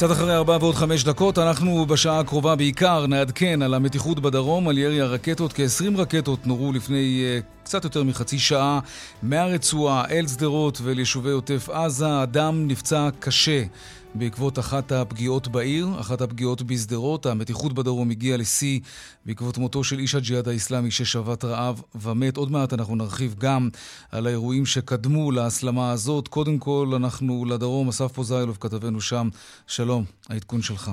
קצת אחרי ארבע ועוד חמש דקות, אנחנו בשעה הקרובה בעיקר נעדכן על המתיחות בדרום, על ירי הרקטות. כ-20 רקטות נורו לפני uh, קצת יותר מחצי שעה מהרצועה אל שדרות ואל יישובי עוטף עזה. אדם נפצע קשה בעקבות אחת הפגיעות בעיר, אחת הפגיעות בשדרות. המתיחות בדרום הגיעה לשיא בעקבות מותו של איש הג'יהאד האיסלאמי ששבת רעב ומת. עוד מעט אנחנו נרחיב גם על האירועים שקדמו להסלמה הזאת. קודם כל, אנחנו לדרום, אסף פוזיילוב, כתבנו שם. שלום, העדכון שלך.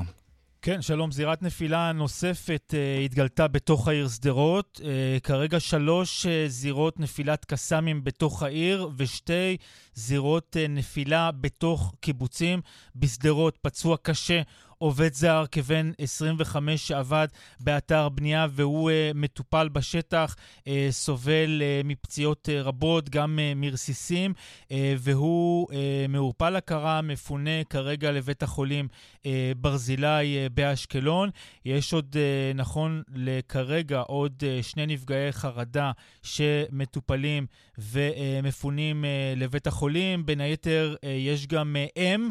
כן, שלום. זירת נפילה נוספת uh, התגלתה בתוך העיר שדרות. Uh, כרגע שלוש uh, זירות נפילת קסאמים בתוך העיר ושתי זירות uh, נפילה בתוך קיבוצים. בשדרות פצוע קשה עובד זר כבן 25 שעבד באתר בנייה והוא uh, מטופל בשטח, uh, סובל uh, מפציעות uh, רבות, גם uh, מרסיסים, uh, והוא uh, מעורפל הכרה, מפונה כרגע לבית החולים uh, ברזילי uh, באשקלון. יש עוד, uh, נכון לכרגע, עוד uh, שני נפגעי חרדה שמטופלים ומפונים uh, לבית החולים. בין היתר, uh, יש גם uh, אם.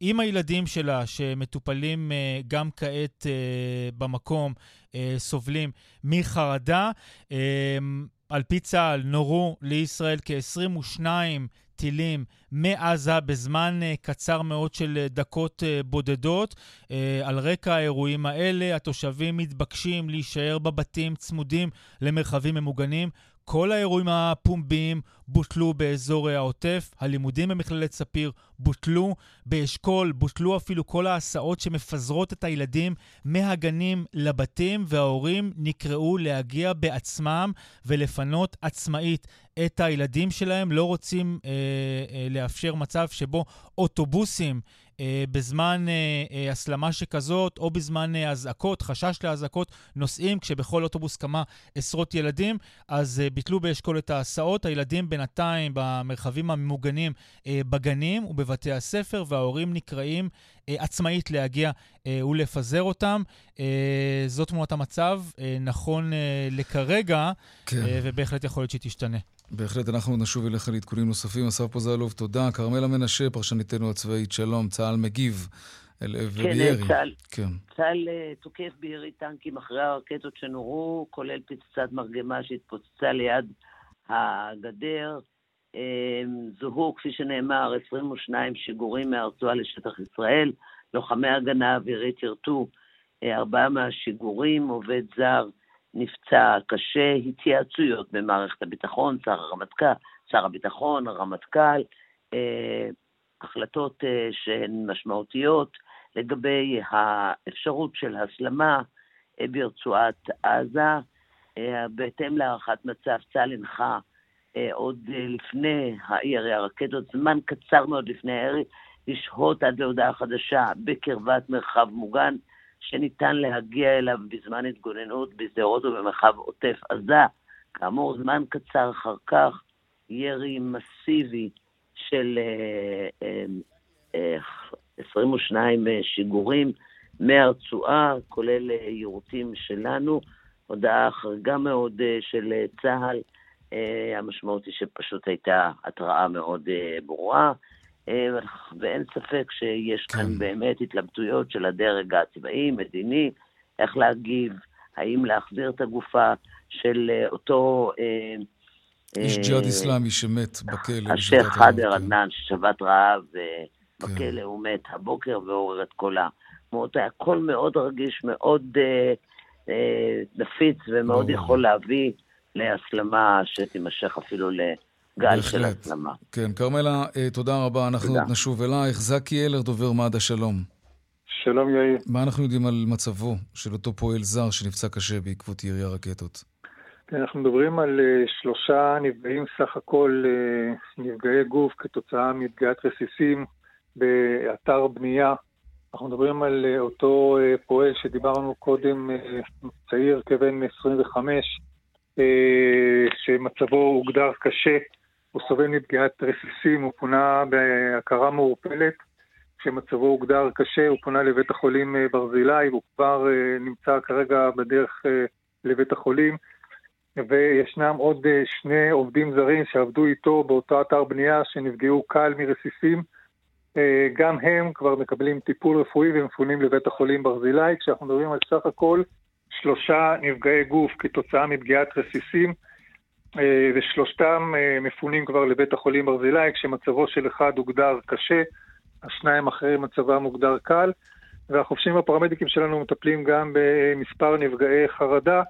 עם הילדים שלה, שמטופלים uh, גם כעת uh, במקום, uh, סובלים מחרדה. על פי צה"ל נורו לישראל כ-22 טילים מעזה בזמן קצר מאוד של דקות בודדות. על רקע האירועים האלה, התושבים מתבקשים להישאר בבתים צמודים למרחבים ממוגנים. כל האירועים הפומביים בוטלו באזור העוטף, הלימודים במכללת ספיר בוטלו, באשכול בוטלו אפילו כל ההסעות שמפזרות את הילדים מהגנים לבתים, וההורים נקראו להגיע בעצמם ולפנות עצמאית את הילדים שלהם. לא רוצים אה, אה, לאפשר מצב שבו אוטובוסים בזמן אה, אה, הסלמה שכזאת, או בזמן אה, אזעקות, חשש לאזעקות, נוסעים, כשבכל אוטובוס כמה עשרות ילדים, אז אה, ביטלו באשכול את ההסעות. הילדים בינתיים במרחבים הממוגנים אה, בגנים ובבתי הספר, וההורים נקראים אה, עצמאית להגיע אה, ולפזר אותם. אה, זאת תמונת המצב, אה, נכון אה, לכרגע, כן. אה, ובהחלט יכול להיות שהיא תשתנה. בהחלט, אנחנו נשוב אליך לעדכונים נוספים. אסף פוזלוב, תודה. כרמלה מנשה, פרשניתנו הצבאית, שלום. צה"ל מגיב אל עבר כן, ירי. צה"ל, כן. צה"ל אה, תוקף בירי טנקים אחרי הרקטות שנורו, כולל פצצת מרגמה שהתפוצצה ליד הגדר. אה, זוהו, כפי שנאמר, 22 שיגורים מהרצועה לשטח ישראל. לוחמי הגנה אווירית ירתו אה, ארבעה מהשיגורים, עובד זר נפצע קשה, התייעצויות במערכת הביטחון, שר הרמטכ"ל, שר הביטחון, הרמטכ"ל, אה, החלטות אה, שהן משמעותיות לגבי האפשרות של הסלמה אה, ברצועת עזה. אה, בהתאם להערכת מצב, צה"ל הנחה אה, עוד אה, לפני הירי הרקטות, זמן קצר מאוד לפני הירי, לשהות עד להודעה חדשה בקרבת מרחב מוגן, שניתן להגיע אליו בזמן התגוננות בשדרות ובמרחב עוטף עזה. כאמור, זמן קצר אחר כך, ירי מסיבי של אה, אה, אה, 22 שיגורים מהרצועה, כולל אה, יירוטים שלנו. הודעה חריגה מאוד אה, של אה, צה"ל, אה, המשמעות היא שפשוט הייתה התראה מאוד אה, ברורה. אה, ואין ספק שיש כן. כאן באמת התלבטויות של הדרג הצבאי, מדיני, איך להגיב, האם להחזיר את הגופה של אה, אותו... אה, איש אה, ג'יהאד איסלאמי שמת בכלא. השייח' בשביתת חאדר. עדנאן, ששבת רעב כן. בכלא, הוא מת הבוקר ועורר את קולה. זאת אומרת, הכל מאוד רגיש, מאוד אה, נפיץ, ומאוד. יכול להביא להסלמה שתימשך אפילו לגל של בהחלט. הסלמה. כן, כרמלה, אה, תודה רבה. אנחנו תודה. עוד נשוב אלייך. זקי אלר, דובר מד"א, שלום. שלום יאיר. מה אנחנו יודעים על מצבו של אותו פועל זר שנפצע קשה בעקבות ירי הרקטות? כן, אנחנו מדברים על uh, שלושה נפגעים סך הכל, uh, נפגעי גוף כתוצאה מפגיעת רסיסים באתר בנייה. אנחנו מדברים על אותו פועל שדיברנו קודם, צעיר כבן 25, uh, שמצבו הוגדר קשה, הוא סובל מפגיעת רסיסים, הוא פונה בהכרה מעורפלת. כשמצבו הוגדר קשה, הוא פונה לבית החולים ברזילי, והוא כבר נמצא כרגע בדרך לבית החולים. וישנם עוד אה, שני עובדים זרים שעבדו איתו באותו אתר בנייה שנפגעו קל מרסיסים. אה, גם הם כבר מקבלים טיפול רפואי ומפונים לבית החולים ברזילי, כשאנחנו מדברים על סך הכל שלושה נפגעי גוף כתוצאה מפגיעת רסיסים, אה, ושלושתם מפונים כבר לבית החולים ברזילי, כשמצבו של אחד הוגדר קשה, השניים אחרים מצבם מוגדר קל, והחופשים הפרמדיקים שלנו מטפלים גם במספר נפגעי חרדה.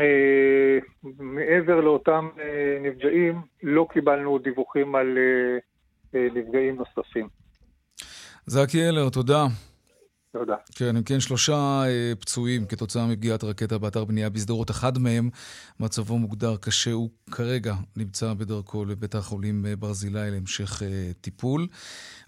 אה, מעבר לאותם אה, נפגעים, לא קיבלנו דיווחים על אה, נפגעים נוספים. זקי אלר, תודה. תודה. כן, אם כן, שלושה אה, פצועים כתוצאה מפגיעת רקטה באתר בנייה בשדרות. אחד מהם, מצבו מוגדר קשה, הוא כרגע נמצא בדרכו לבית החולים ברזילי להמשך אה, טיפול.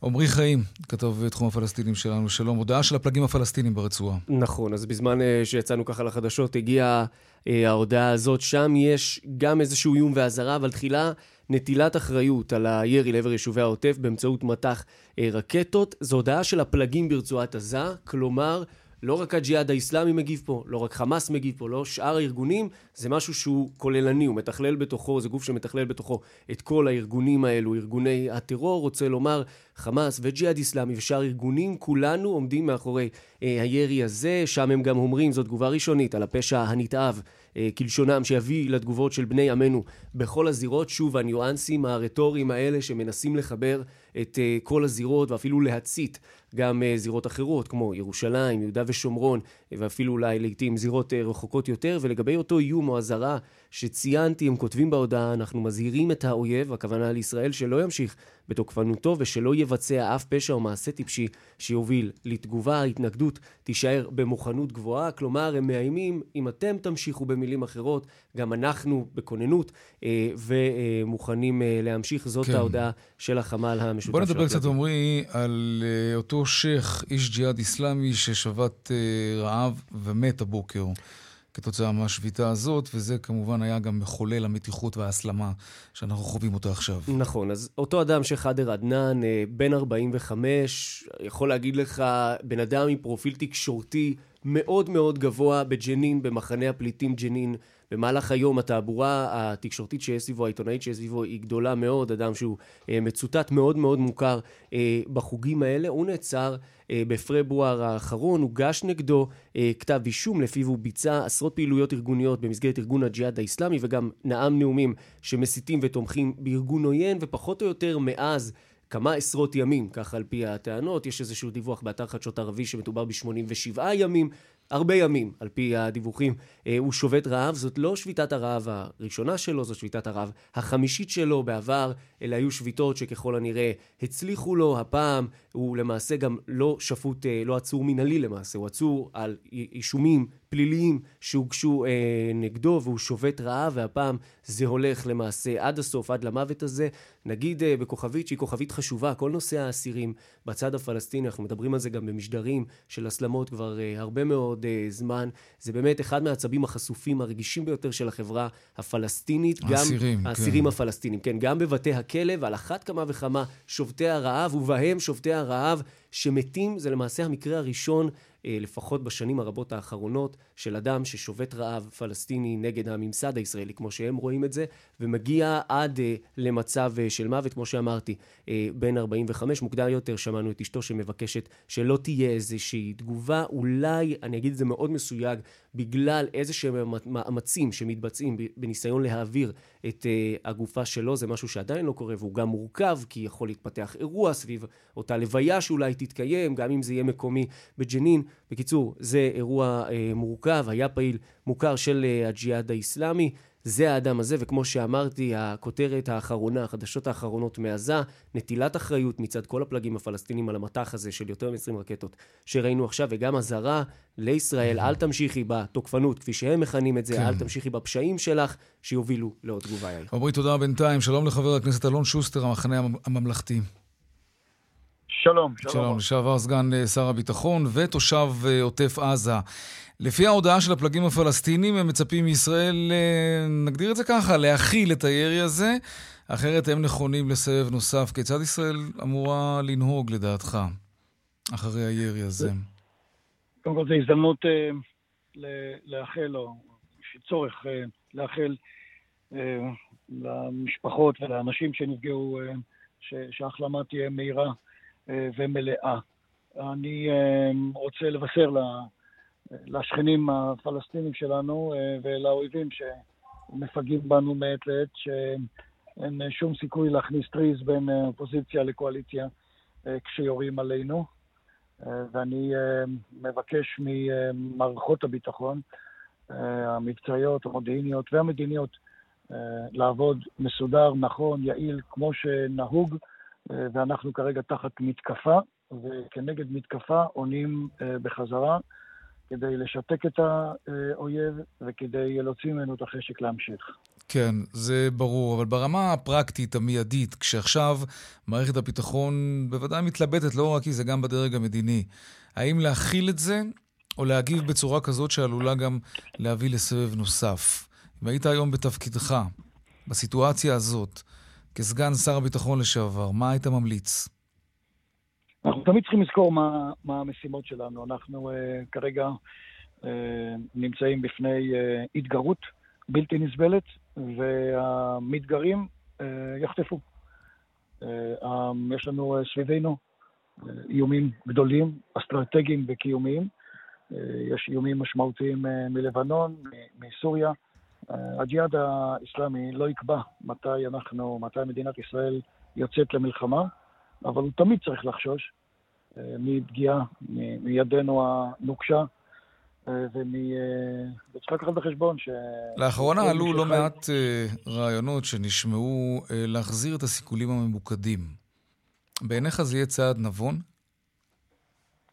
עמרי חיים, כתוב תחום הפלסטינים שלנו, שלום. הודעה של הפלגים הפלסטינים ברצועה. נכון, אז בזמן אה, שיצאנו ככה לחדשות הגיעה אה, ההודעה הזאת. שם יש גם איזשהו איום ואזהרה, אבל תחילה נטילת אחריות על הירי לעבר יישובי העוטף באמצעות מטח אה, רקטות. זו הודעה של הפלגים ברצועת עזה, כלומר... לא רק הג'יהאד האיסלאמי מגיב פה, לא רק חמאס מגיב פה, לא שאר הארגונים, זה משהו שהוא כוללני, הוא מתכלל בתוכו, זה גוף שמתכלל בתוכו את כל הארגונים האלו, ארגוני הטרור, רוצה לומר, חמאס וג'יהאד איסלאמי ושאר ארגונים, כולנו עומדים מאחורי אה, הירי הזה, שם הם גם אומרים, זו תגובה ראשונית על הפשע הנתעב. אה, כלשונם, שיביא לתגובות של בני עמנו בכל הזירות. שוב, הניואנסים הרטוריים האלה שמנסים לחבר את אה, כל הזירות ואפילו להצית גם אה, זירות אחרות, כמו ירושלים, יהודה ושומרון, ואפילו אולי לעיתים זירות רחוקות יותר. ולגבי אותו איום או אזהרה שציינתי, הם כותבים בהודעה, אנחנו מזהירים את האויב, הכוונה לישראל, שלא ימשיך בתוקפנותו ושלא יבצע אף פשע או מעשה טיפשי שיוביל לתגובה. ההתנגדות תישאר במוכנות גבוהה, כלומר הם מאיימים, אם אתם תמשיכו במילים אחרות, גם אנחנו בכוננות אה, ומוכנים אה, להמשיך. זאת כן. ההודעה של החמ"ל המשותף. בוא נדבר קצת, עמרי, על אה, אותו שייח', איש ג'יהאד איסלאמי ששבת אה, רעב ומת הבוקר. כתוצאה מהשביתה הזאת, וזה כמובן היה גם מחולל המתיחות וההסלמה שאנחנו חווים אותו עכשיו. נכון, אז אותו אדם שחאדר עדנאן, אה, בן 45, יכול להגיד לך, בן אדם עם פרופיל תקשורתי מאוד מאוד גבוה בג'נין, במחנה הפליטים ג'נין. במהלך היום התעבורה התקשורתית שיש סביבו, העיתונאית שיש סביבו, היא גדולה מאוד, אדם שהוא אה, מצוטט מאוד מאוד מוכר אה, בחוגים האלה. הוא נעצר אה, בפברואר האחרון, הוגש נגדו אה, כתב אישום, לפיו הוא ביצע עשרות פעילויות ארגוניות במסגרת ארגון הג'יהאד האיסלאמי, וגם נאם נאומים שמסיתים ותומכים בארגון עוין, ופחות או יותר מאז כמה עשרות ימים, ככה על פי הטענות. יש איזשהו דיווח באתר חדשות ערבי שמדובר ב-87 ימים. הרבה ימים, על פי הדיווחים, אה, הוא שובת רעב. זאת לא שביתת הרעב הראשונה שלו, זאת שביתת הרעב החמישית שלו בעבר. אלה היו שביתות שככל הנראה הצליחו לו. הפעם הוא למעשה גם לא שפוט, אה, לא עצור מנהלי למעשה, הוא עצור על אישומים פליליים שהוגשו אה, נגדו והוא שובת רעב והפעם זה הולך למעשה עד הסוף, עד למוות הזה. נגיד אה, בכוכבית שהיא כוכבית חשובה, כל נושא האסירים בצד הפלסטיני, אנחנו מדברים על זה גם במשדרים של הסלמות כבר אה, הרבה מאוד אה, זמן. זה באמת אחד מהעצבים החשופים, הרגישים ביותר של החברה הפלסטינית. האסירים, גם, כן. האסירים הפלסטינים, כן. גם בבתי הכלא ועל אחת כמה וכמה שובתי הרעב, ובהם שובתי הרעב שמתים, זה למעשה המקרה הראשון אה, לפחות בשנים הרבות האחרונות, של אדם ששובת רעב פלסטיני נגד הממסד הישראלי, כמו שהם רואים את זה, ומגיע עד אה, למצב אה, של מוות, כמו שאמרתי, בן 45. מוקדם יותר שמענו את אשתו שמבקשת שלא תהיה איזושהי תגובה, אולי, אני אגיד את זה מאוד מסויג, בגלל איזה שהם מאמצים שמתבצעים בניסיון להעביר את הגופה שלו, זה משהו שעדיין לא קורה, והוא גם מורכב, כי יכול להתפתח אירוע סביב אותה לוויה שאולי תתקיים, גם אם זה יהיה מקומי בג'נין. בקיצור, זה אירוע אה, מורכב, היה פעיל מוכר של אה, הג'יהאד האיסלאמי. זה האדם הזה, וכמו שאמרתי, הכותרת האחרונה, החדשות האחרונות מעזה, נטילת אחריות מצד כל הפלגים הפלסטינים על המטח הזה של יותר מ-20 רקטות שראינו עכשיו, וגם אזהרה לישראל, אל תמשיכי בתוקפנות, כפי שהם מכנים את זה, כן. אל תמשיכי בפשעים שלך, שיובילו לעוד תגובה יאיר. עמרי, תודה בינתיים. שלום לחבר הכנסת אלון שוסטר, המחנה הממלכתי. שלום, שלום. שלום, לשעבר סגן אה, שר הביטחון ותושב אה, עוטף עזה. לפי ההודעה של הפלגים הפלסטינים, הם מצפים מישראל, אה, נגדיר את זה ככה, להכיל את הירי הזה, אחרת הם נכונים לסבב נוסף. כיצד ישראל אמורה לנהוג, לדעתך, אחרי הירי הזה? קודם כל, זו הזדמנות אה, לאחל, או יש צורך אה, לאחל אה, למשפחות ולאנשים שנפגעו, אה, שההחלמה תהיה מהירה אה, ומלאה. אני אה, רוצה לבשר ל... לה... לשכנים הפלסטינים שלנו אה, ולאויבים שמפגעים בנו מעת לעת, שאין שום סיכוי להכניס טריז בין אה, אופוזיציה לקואליציה אה, כשיורים עלינו. ואני מבקש ממערכות הביטחון המבצעיות, המודיעיניות והמדיניות לעבוד מסודר, נכון, יעיל, כמו שנהוג, ואנחנו כרגע תחת מתקפה, וכנגד מתקפה עונים בחזרה. כדי לשתק את האויב וכדי להוציא ממנו את החשק להמשיך. כן, זה ברור, אבל ברמה הפרקטית, המיידית, כשעכשיו מערכת הביטחון בוודאי מתלבטת, לא רק כי זה גם בדרג המדיני, האם להכיל את זה או להגיב בצורה כזאת שעלולה גם להביא לסבב נוסף? אם היית היום בתפקידך, בסיטואציה הזאת, כסגן שר הביטחון לשעבר, מה היית ממליץ? אנחנו תמיד צריכים לזכור מה, מה המשימות שלנו. אנחנו uh, כרגע uh, נמצאים בפני uh, התגרות בלתי נסבלת, והמתגרים uh, יחטפו. Uh, um, יש לנו uh, סביבנו uh, איומים גדולים, אסטרטגיים וקיומיים. Uh, יש איומים משמעותיים uh, מלבנון, מסוריה. Uh, הג'יהאד האיסלאמי לא יקבע מתי אנחנו, מתי מדינת ישראל יוצאת למלחמה. אבל הוא תמיד צריך לחשוש אה, מפגיעה מידנו הנוקשה. אה, אה, וצריך לקחת בחשבון ש... לאחרונה עלו לא מעט רעיונות שנשמעו להחזיר את הסיכולים הממוקדים. בעיניך זה יהיה צעד נבון?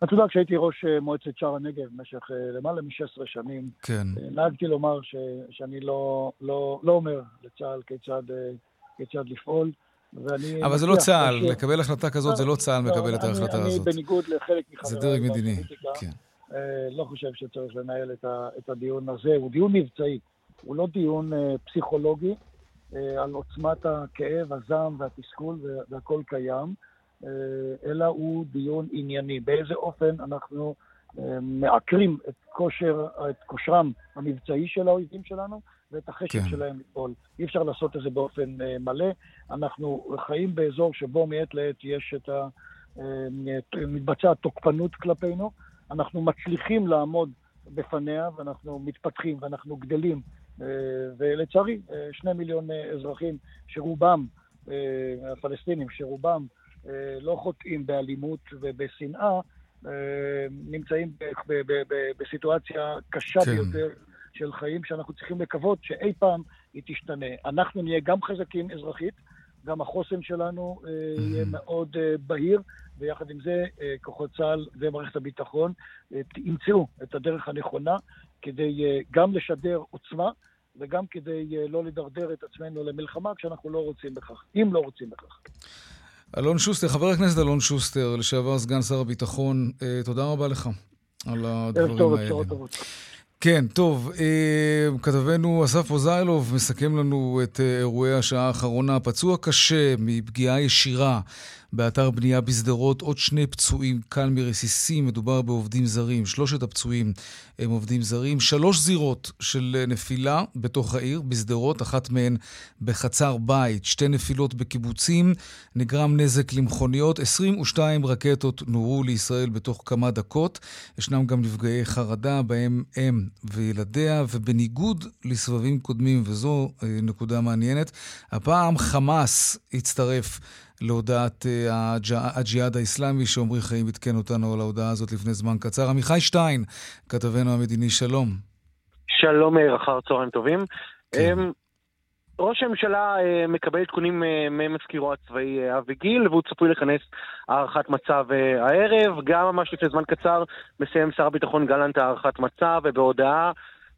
אתה יודע, כשהייתי ראש מועצת שער הנגב במשך למעלה מ-16 שנים, כן. נהגתי לומר ש, שאני לא, לא, לא אומר לצה"ל כיצד, כיצד לפעול. אבל זה לא צה"ל, לקבל החלטה כזאת זה לא צה"ל לא, מקבל את ההחלטה הזאת. אני בניגוד לחלק מחבריי זה דרג מדיני, כן. אה, לא חושב שצריך לנהל את הדיון הזה. הוא דיון מבצעי, הוא לא דיון אה, פסיכולוגי אה, על עוצמת הכאב, הזעם והתסכול, והכל קיים, אלא הוא דיון ענייני. באיזה אופן אנחנו מעקרים את כושר, את כושרם המבצעי של האויבים שלנו, ואת החשק כן. שלהם לפעול. אי אפשר לעשות את זה באופן uh, מלא. אנחנו חיים באזור שבו מעת לעת יש את ה... Uh, מתבצעת תוקפנות כלפינו. אנחנו מצליחים לעמוד בפניה, ואנחנו מתפתחים, ואנחנו גדלים. Uh, ולצערי, uh, שני מיליון אזרחים שרובם, הפלסטינים, שרובם לא חוטאים באלימות ובשנאה, נמצאים בסיטואציה קשה כן. ביותר. של חיים שאנחנו צריכים לקוות שאי פעם היא תשתנה. אנחנו נהיה גם חזקים אזרחית, גם החוסן שלנו אה, יהיה מאוד אה, בהיר, ויחד עם זה אה, כוחות צה"ל ומערכת הביטחון ימצאו את הדרך הנכונה כדי גם לשדר עוצמה וגם כדי לא לדרדר את עצמנו למלחמה כשאנחנו לא רוצים בכך, אם לא רוצים בכך. אלון שוסטר, חבר הכנסת אלון שוסטר, לשעבר סגן שר הביטחון, תודה רבה לך על הדברים האלה. ערב טוב, בשורות טובות. כן, טוב, אה, כתבנו אסף פוזיילוב מסכם לנו את אה, אירועי השעה האחרונה. פצוע קשה מפגיעה ישירה באתר בנייה בשדרות, עוד שני פצועים קל מרסיסים, מדובר בעובדים זרים. שלושת הפצועים הם עובדים זרים. שלוש זירות של נפילה בתוך העיר, בשדרות, אחת מהן בחצר בית. שתי נפילות בקיבוצים, נגרם נזק למכוניות. 22 רקטות נורו לישראל בתוך כמה דקות. ישנם גם נפגעי חרדה, בהם אם וילדיה, ובניגוד לסבבים קודמים, וזו אה, נקודה מעניינת, הפעם חמאס הצטרף. להודעת אה, הג'יהאד האיסלאמי, שעמרי חיים עדכן אותנו על ההודעה הזאת לפני זמן קצר. עמיחי שטיין, כתבנו המדיני, שלום. שלום מאיר, אחר צהריים טובים. כן. אמ, ראש הממשלה אה, מקבל עדכונים אה, ממזכירו הצבאי אה, אבי גיל, והוא צפוי לכנס הערכת מצב הערב. גם ממש לפני זמן קצר מסיים שר הביטחון גלנט הערכת מצב, ובהודעה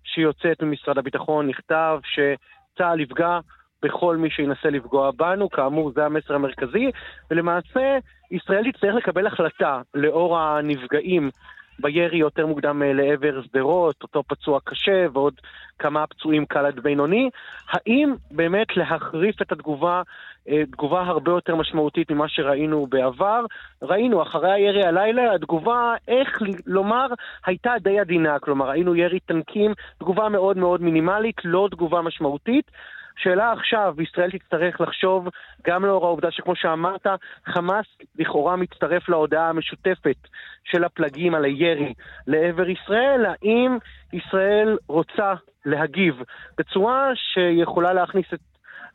שיוצאת ממשרד הביטחון נכתב שצה"ל יפגע בכל מי שינסה לפגוע בנו, כאמור זה המסר המרכזי, ולמעשה ישראל תצטרך לקבל החלטה לאור הנפגעים בירי יותר מוקדם אה, לעבר שדרות, אותו פצוע קשה ועוד כמה פצועים קל עד בינוני. האם באמת להחריף את התגובה, אה, תגובה הרבה יותר משמעותית ממה שראינו בעבר? ראינו, אחרי הירי הלילה, התגובה, איך לומר, הייתה די עדינה. כלומר, ראינו ירי טנקים, תגובה מאוד מאוד מינימלית, לא תגובה משמעותית. שאלה עכשיו, ישראל תצטרך לחשוב, גם לאור העובדה שכמו שאמרת, חמאס לכאורה מצטרף להודעה המשותפת של הפלגים על הירי לעבר ישראל, האם ישראל רוצה להגיב בצורה שיכולה להכניס את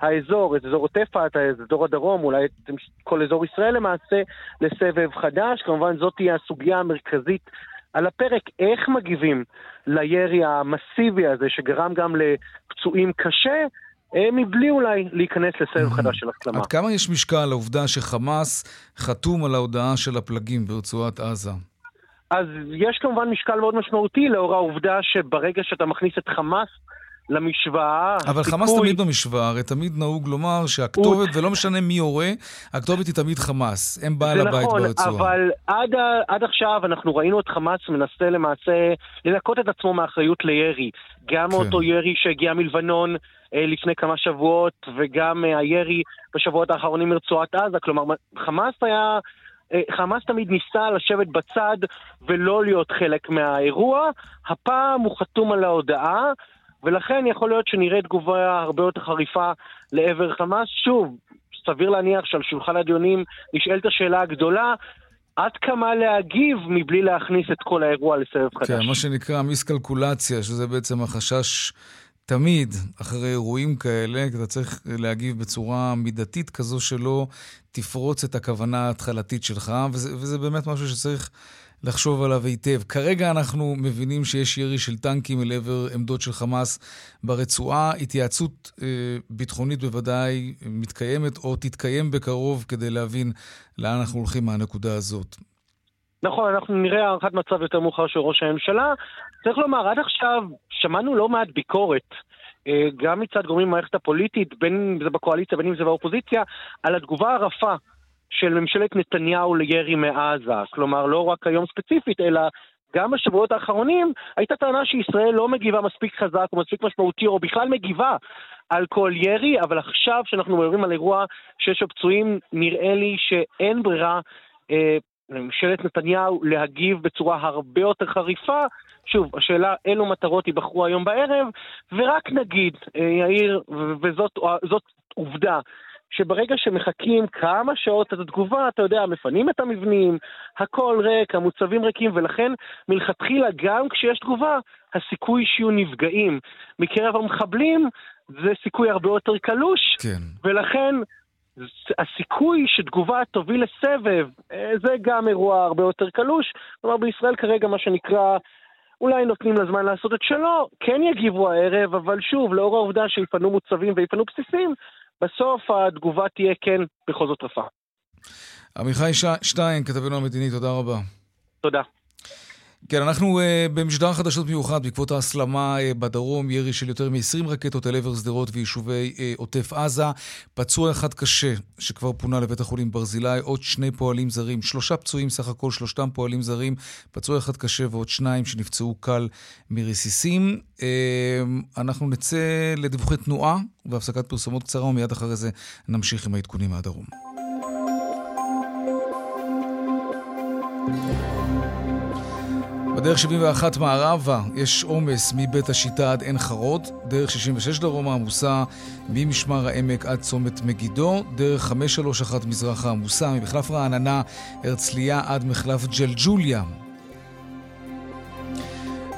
האזור, את אזור עוטף עזה, את אזור הדרום, אולי את כל אזור ישראל למעשה, לסבב חדש. כמובן זאת תהיה הסוגיה המרכזית על הפרק, איך מגיבים לירי המסיבי הזה, שגרם גם לפצועים קשה, מבלי אולי להיכנס לסבב חדש של הסלמה. עד כמה יש משקל לעובדה שחמאס חתום על ההודעה של הפלגים ברצועת עזה? אז יש כמובן משקל מאוד משמעותי לאור העובדה שברגע שאתה מכניס את חמאס למשוואה, אבל הסיכוי... חמאס תמיד במשוואה, הרי תמיד נהוג לומר שהכתובת, ולא משנה מי יורה, הכתובת היא תמיד חמאס, הם בעל הבית נכון, ברצועה. זה נכון, אבל עד, עד עכשיו אנחנו ראינו את חמאס מנסה למעשה לנקות את עצמו מאחריות לירי. גם כן. אותו ירי שהגיע מלבנון אה, לפני כמה שבועות, וגם אה, הירי בשבועות האחרונים מרצועת עזה. כלומר, חמאס היה... אה, חמאס תמיד ניסה לשבת בצד ולא להיות חלק מהאירוע. הפעם הוא חתום על ההודעה, ולכן יכול להיות שנראה תגובה הרבה יותר חריפה לעבר חמאס. שוב, סביר להניח שעל שולחן הדיונים נשאלת השאלה הגדולה, עד כמה להגיב מבלי להכניס את כל האירוע לסבב חדש. כן, מה שנקרא מיסקלקולציה, שזה בעצם החשש תמיד אחרי אירועים כאלה, אתה צריך להגיב בצורה מידתית כזו שלא תפרוץ את הכוונה ההתחלתית שלך, וזה, וזה באמת משהו שצריך לחשוב עליו היטב. כרגע אנחנו מבינים שיש ירי של טנקים אל עבר עמדות של חמאס ברצועה. התייעצות אה, ביטחונית בוודאי מתקיימת או תתקיים בקרוב כדי להבין לאן אנחנו הולכים מהנקודה הזאת. נכון, אנחנו נראה הערכת מצב יותר מאוחר של ראש הממשלה. צריך לומר, עד עכשיו שמענו לא מעט ביקורת, אה, גם מצד גורמים במערכת הפוליטית, בין אם זה בקואליציה, בין אם זה באופוזיציה, על התגובה הרפה של ממשלת נתניהו לירי מעזה. כלומר, לא רק היום ספציפית, אלא גם בשבועות האחרונים הייתה טענה שישראל לא מגיבה מספיק חזק או מספיק משמעותי, או בכלל מגיבה על כל ירי, אבל עכשיו שאנחנו מדברים על אירוע שיש לו פצועים, נראה לי שאין ברירה אה, לממשלת נתניהו להגיב בצורה הרבה יותר חריפה. שוב, השאלה אילו מטרות ייבחרו היום בערב, ורק נגיד, אה, יאיר, וזאת עובדה, שברגע שמחכים כמה שעות את התגובה, אתה יודע, מפנים את המבנים, הכל ריק, המוצבים ריקים, ולכן מלכתחילה, גם כשיש תגובה, הסיכוי שיהיו נפגעים מקרב המחבלים זה סיכוי הרבה יותר קלוש, כן. ולכן הסיכוי שתגובה תוביל לסבב, אה, זה גם אירוע הרבה יותר קלוש. כלומר, בישראל כרגע מה שנקרא, אולי נותנים לזמן לעשות את שלו, כן יגיבו הערב, אבל שוב, לאור העובדה שיפנו מוצבים ויפנו בסיסים, בסוף התגובה תהיה כן בכל זאת רפה. עמיחי שטיין, כתבנו המדיני, תודה רבה. תודה. כן, אנחנו uh, במשדר חדשות מיוחד בעקבות ההסלמה uh, בדרום, ירי של יותר מ-20 רקטות אל עבר שדרות ויישובי uh, עוטף עזה. פצוע אחד קשה שכבר פונה לבית החולים ברזילי, עוד שני פועלים זרים, שלושה פצועים סך הכל, שלושתם פועלים זרים, פצוע אחד קשה ועוד שניים שנפצעו קל מרסיסים. Uh, אנחנו נצא לדיווחי תנועה והפסקת פרסומות קצרה ומיד אחרי זה נמשיך עם העדכונים מהדרום. בדרך 71 מערבה יש עומס מבית השיטה עד עין חרוד, דרך 66 דרומה עמוסה ממשמר העמק עד צומת מגידו, דרך 531 מזרחה עמוסה ממחלף רעננה הרצליה עד מחלף ג'לג'וליה.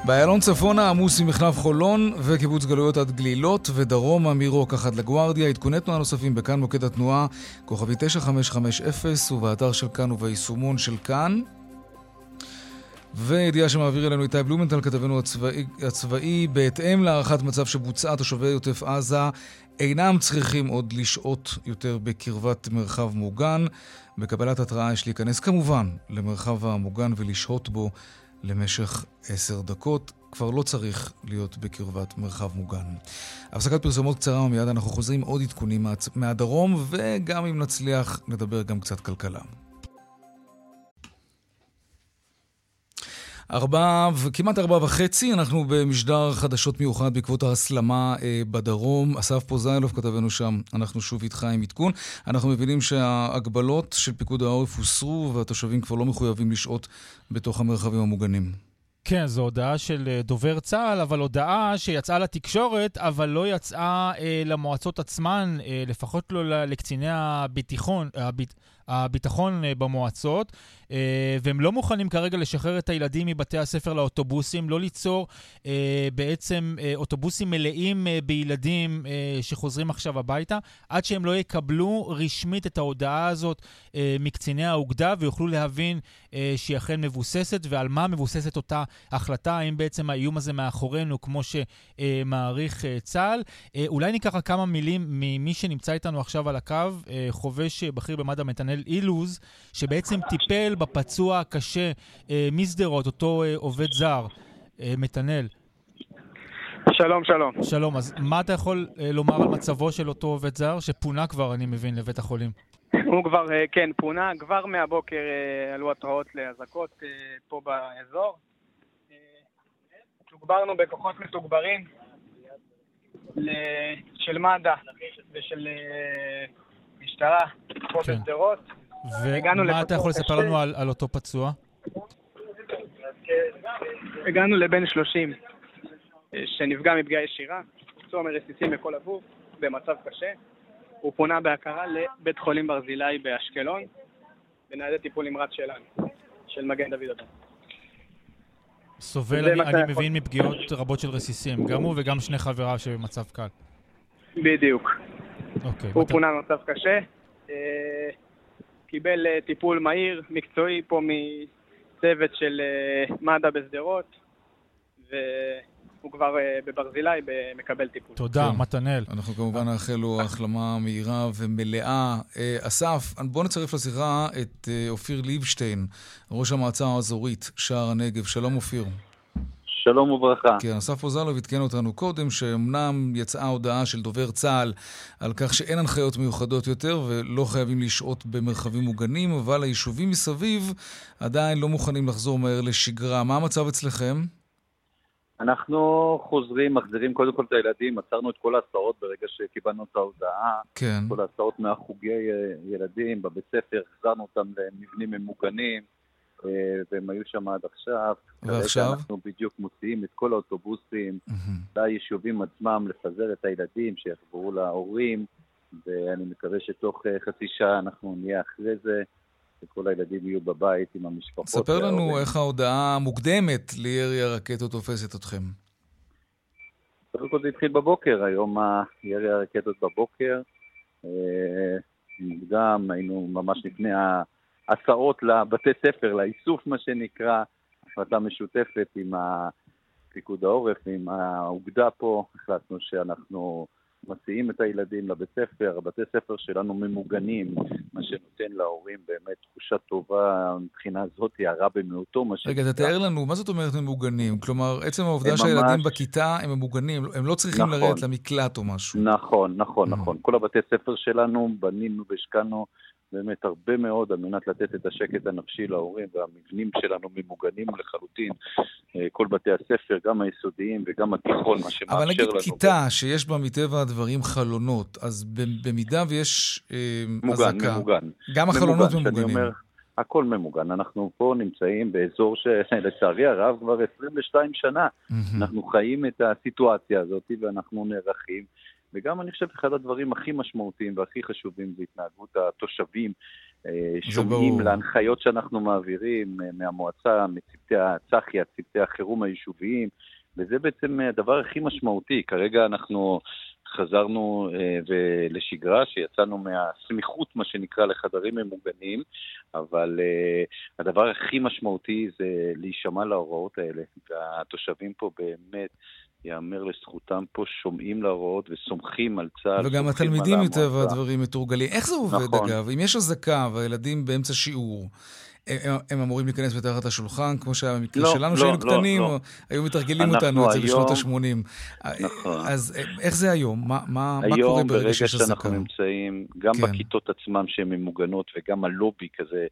באיילון צפונה עמוס ממחלף חולון וקיבוץ גלויות עד גלילות ודרומה מרוקח עד לגוארדיה. עדכוני תנועה נוספים בכאן מוקד התנועה, כוכבי 9550 ובאתר של כאן וביישומון של כאן. וידיעה שמעביר אלינו איתי בלומנטל, כתבנו הצבאי, הצבאי, בהתאם להערכת מצב שבוצעה, תושבי עוטף עזה אינם צריכים עוד לשהות יותר בקרבת מרחב מוגן. בקבלת התראה יש להיכנס כמובן למרחב המוגן ולשהות בו למשך עשר דקות. כבר לא צריך להיות בקרבת מרחב מוגן. הפסקת פרסומות קצרה ומיד אנחנו חוזרים עוד עדכונים מהדרום, וגם אם נצליח, נדבר גם קצת כלכלה. ארבע, כמעט ארבע וחצי, אנחנו במשדר חדשות מיוחד בעקבות ההסלמה אה, בדרום. אסף פוזיילוב כתבנו שם, אנחנו שוב איתך עם עדכון. אנחנו מבינים שההגבלות של פיקוד העורף הוסרו והתושבים כבר לא מחויבים לשהות בתוך המרחבים המוגנים. כן, זו הודעה של אה, דובר צה"ל, אבל הודעה שיצאה לתקשורת, אבל לא יצאה אה, למועצות עצמן, אה, לפחות לא לקציני הביטחון, הביט, הביטחון אה, במועצות. אה, והם לא מוכנים כרגע לשחרר את הילדים מבתי הספר לאוטובוסים, לא ליצור אה, בעצם אה, אוטובוסים מלאים בילדים שחוזרים עכשיו הביתה, עד שהם לא יקבלו רשמית את ההודעה הזאת מקציני האוגדה ויוכלו להבין שהיא אכן מבוססת ועל מה מבוססת אותה החלטה, האם בעצם האיום הזה מאחורינו, כמו שמעריך צה"ל. אולי ניקח כמה מילים ממי שנמצא איתנו עכשיו על הקו, חובש בכיר במד"א נתנאל אילוז, שבעצם טיפל בפצוע הקשה אה, משדרות, אותו אה, עובד זר, אה, מתנאל. שלום, שלום. שלום, אז מה אתה יכול לומר על מצבו של אותו עובד זר, שפונה כבר, אני מבין, לבית החולים? הוא כבר, כן, פונה, כבר מהבוקר עלו התראות לאזעקות פה באזור. תוגברנו בכוחות מתוגברים של מד"א ושל משטרה פה כן. בשדרות. ומה אתה יכול לספר לנו על, על אותו פצוע? הגענו לבן 30 אה, שנפגע מפגיעה ישירה, פצוע מרסיסים בכל הגוף, במצב קשה. הוא פונה בהכרה לבית חולים ברזילי באשקלון, בניידת טיפול נמרץ שלנו, של מגן דוד אדום. סובל, אני, אני מבין, מפגיעות רבות של רסיסים, גם הוא וגם שני חבריו שבמצב קל. בדיוק. אוקיי. הוא פונה במצב קשה. קיבל אה, טיפול מהיר, מקצועי פה מצוות של אה, מד"א בשדרות, והוא כבר אה, בברזילי מקבל טיפול. תודה, כן. מתנאל. אנחנו כמובן נאחל לו החלמה מהירה ומלאה. אסף, בוא נצרף לשיחה את אופיר ליבשטיין, ראש המועצה האזורית שער הנגב. שלום אופיר. שלום וברכה. כן, אסף עוזלוב עדכן אותנו קודם שאומנם יצאה הודעה של דובר צה"ל על כך שאין הנחיות מיוחדות יותר ולא חייבים לשהות במרחבים מוגנים, אבל היישובים מסביב עדיין לא מוכנים לחזור מהר לשגרה. מה המצב אצלכם? אנחנו חוזרים, מחזירים קודם כל את הילדים, עצרנו את כל ההסעות ברגע שקיבלנו את ההודעה. כן. כל ההסעות מהחוגי אה, ילדים בבית ספר, החזרנו אותם למבנים ממוגנים. אה, והם היו שם עד עכשיו. ועכשיו? כרגע אנחנו בדיוק מוציאים את כל האוטובוסים ליישובים עצמם, לפזר את הילדים, שיחברו להורים, ואני מקווה שתוך אה, חצי שעה אנחנו נהיה אחרי זה. וכל הילדים יהיו בבית עם המשפחות. ספר לנו איך ההודעה המוקדמת לירי הרקטות תופסת אתכם. קודם כל זה התחיל בבוקר, היום ירי הרקטות בבוקר. אה, מוקדם, היינו ממש לפני הסעות לבתי ספר, לאיסוף מה שנקרא, החלטה משותפת עם פיקוד העורף ועם האוגדה פה, החלטנו שאנחנו מסיעים את הילדים לבית ספר, הבתי ספר שלנו ממוגנים, מה שנותן להורים באמת תחושה טובה מבחינה זאת, היא הרע במיעוטו, מה שנקרא. רגע, תתאר לנו, מה זאת אומרת ממוגנים? כלומר, עצם העובדה שהילדים ממש... בכיתה הם ממוגנים, הם לא צריכים נכון, לרדת למקלט או משהו. נכון, נכון, נכון. כל הבתי ספר שלנו, בנינו והשקענו באמת הרבה מאוד על מנת לתת את השקט הנפשי להורים, והמבנים שלנו ממוגנים לחלוטין. אה, כל בתי הספר, גם היסודיים וגם התיכון, מה שמאפשר לנו... אבל נגיד כיתה גם... שיש בה מטבע הדברים חלונות, אז במידה ויש אה, מוגן, אזעקה... ממוגן, גם החלונות ממוגן, ממוגנים. אומר, הכל ממוגן. אנחנו פה נמצאים באזור שלצערי הרב כבר 22 שנה. Mm-hmm. אנחנו חיים את הסיטואציה הזאת ואנחנו נערכים. וגם אני חושב אחד הדברים הכי משמעותיים והכי חשובים זה התנהגות התושבים. אה, שומעים להנחיות שאנחנו מעבירים אה, מהמועצה, מצוותי הצח"י, צוותי החירום היישוביים, וזה בעצם הדבר הכי משמעותי. כרגע אנחנו חזרנו אה, לשגרה, שיצאנו מהסמיכות, מה שנקרא, לחדרים ממוגנים, אבל אה, הדבר הכי משמעותי זה להישמע להוראות האלה, והתושבים פה באמת... יאמר לזכותם פה, שומעים להוראות וסומכים על צה"ל. וגם התלמידים מטבע הדברים מתורגלים. איך זה עובד, נכון. אגב? אם יש אזעקה והילדים באמצע שיעור, הם, הם אמורים להיכנס מתחת לשולחן, כמו שהיה במקרה לא, שלנו, לא, שהיינו לא, קטנים, לא. היו מתרגלים אותנו את זה בשנות ה-80. נכון. אז איך זה היום? מה, מה, מה קורה ברגע שיש אזעקה? היום, ברגע שאנחנו נמצאים, גם כן. בכיתות עצמן שהן ממוגנות וגם הלובי כזה,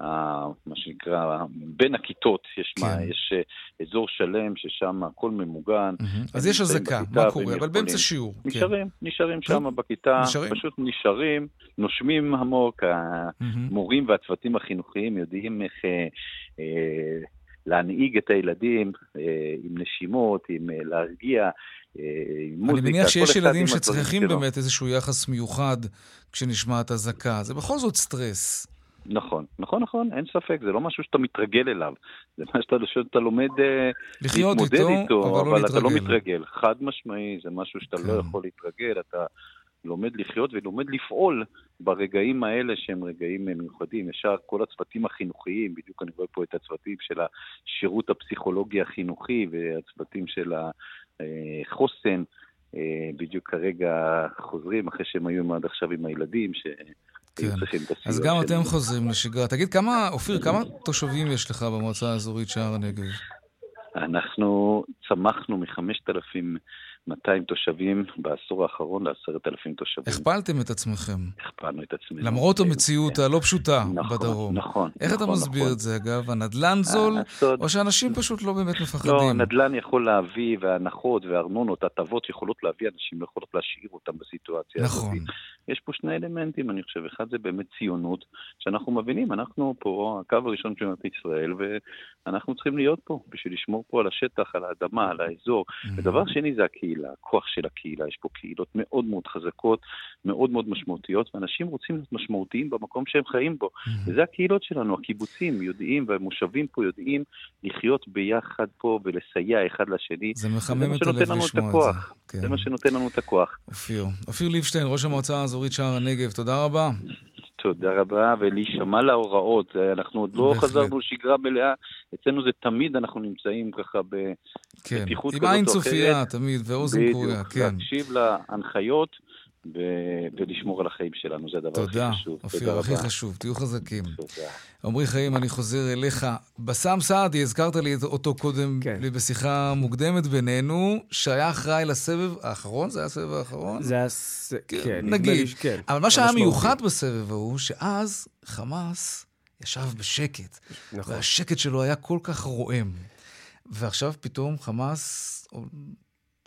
מה שנקרא, בין הכיתות יש, כן. מה, יש אה, אזור שלם ששם הכל ממוגן. אז יש אזעקה, מה קורה? אבל באמצע שיעור. נשארים, כן. נשארים שם בכיתה, נשארים? פשוט נשארים, נושמים עמוק. המורים והצוותים החינוכיים יודעים איך... אה, אה, להנהיג את הילדים אה, עם נשימות, עם אה, להרגיע, אה, עם מוזיקה. אני מניח שיש ילדים שצריכים באמת איזשהו יחס מיוחד כשנשמעת אזעקה. זה בכל זאת סטרס. נכון, נכון, נכון, אין ספק, זה לא משהו שאתה מתרגל אליו. זה מה שאתה, שאתה לומד אה, לחיות איתו, איתו, אבל, אבל לא אתה לא מתרגל. חד משמעי, זה משהו שאתה לא כן. לא יכול להתרגל, אתה לומד לחיות ולומד לפעול ברגעים האלה שהם רגעים מיוחדים. ישר כל הצוותים החינוכיים, בדיוק אני רואה פה את הצוותים של השירות הפסיכולוגי החינוכי והצוותים של החוסן. אה, בדיוק כרגע חוזרים, אחרי שהם היו עד עכשיו עם הילדים, ש... כן. אז גם אתם חוזרים לשגרה. תגיד, כמה, אופיר, כמה תושבים יש לך במועצה האזורית שער הנגב? אנחנו צמחנו מ-5,000 200 תושבים בעשור האחרון ל-10,000 תושבים. הכפלתם את עצמכם. הכפלנו את עצמנו. למרות המציאות. הלא פשוטה נכון, בדרום. נכון, איך נכון, אתה מסביר נכון. את זה, אגב? הנדל"ן זול, הסוד... או שאנשים פשוט לא באמת מפחדים? לא, נדל"ן יכול להביא, והנחות וארנונות, הטבות יכולות להביא אנשים, לא יכולות להשאיר אותם בסיטואציה נכון. הזאת. נכון. יש פה שני אלמנטים, אני חושב. אחד זה באמת ציונות, שאנחנו מבינים, אנחנו פה הקו הראשון של מדינת ישראל, ואנחנו צריכים להיות פה בשביל לשמור פה על השטח, על האדמה, על האזור. Mm-hmm. ודבר שני זה הקהילה, הכוח של הקהילה. יש פה קהילות מאוד מאוד חזקות, מאוד מאוד משמעותיות, ואנשים רוצים להיות משמעותיים במקום שהם חיים בו. Mm-hmm. וזה הקהילות שלנו, הקיבוצים יודעים, והמושבים פה יודעים לחיות ביחד פה ולסייע אחד לשני. זה מחמם את הלב לשמוע את זה. כן. זה מה שנותן לנו את הכוח. אופיר. אופיר ליבשטיין, ראש המועצה האזורית שער הנגב, תודה רבה. תודה רבה, ולהישמע להוראות. אנחנו עוד לא. חזרנו לשגרה מלאה, אצלנו זה תמיד אנחנו נמצאים ככה כן. בפתיחות כן. כזאת או אחרת. עם עין צופייה תמיד, ואוזן קרויה, כן. להקשיב להנחיות. ו- ולשמור על החיים שלנו, זה הדבר תודה, הכי חשוב. אופיר, תודה, אופיר, הכי חשוב, תהיו חזקים. תודה. עמרי חיים, אני חוזר אליך. בסאם סעדי, הזכרת לי אותו קודם כן. בשיחה מוקדמת בינינו, שהיה אחראי לסבב האחרון? זה היה הסבב האחרון? זה היה... ס... כן, כן נגיד. כן. אבל מה שהיה מיוחד בסבב ההוא, שאז חמאס ישב בשקט. נכון. והשקט שלו היה כל כך רועם. ועכשיו פתאום חמאס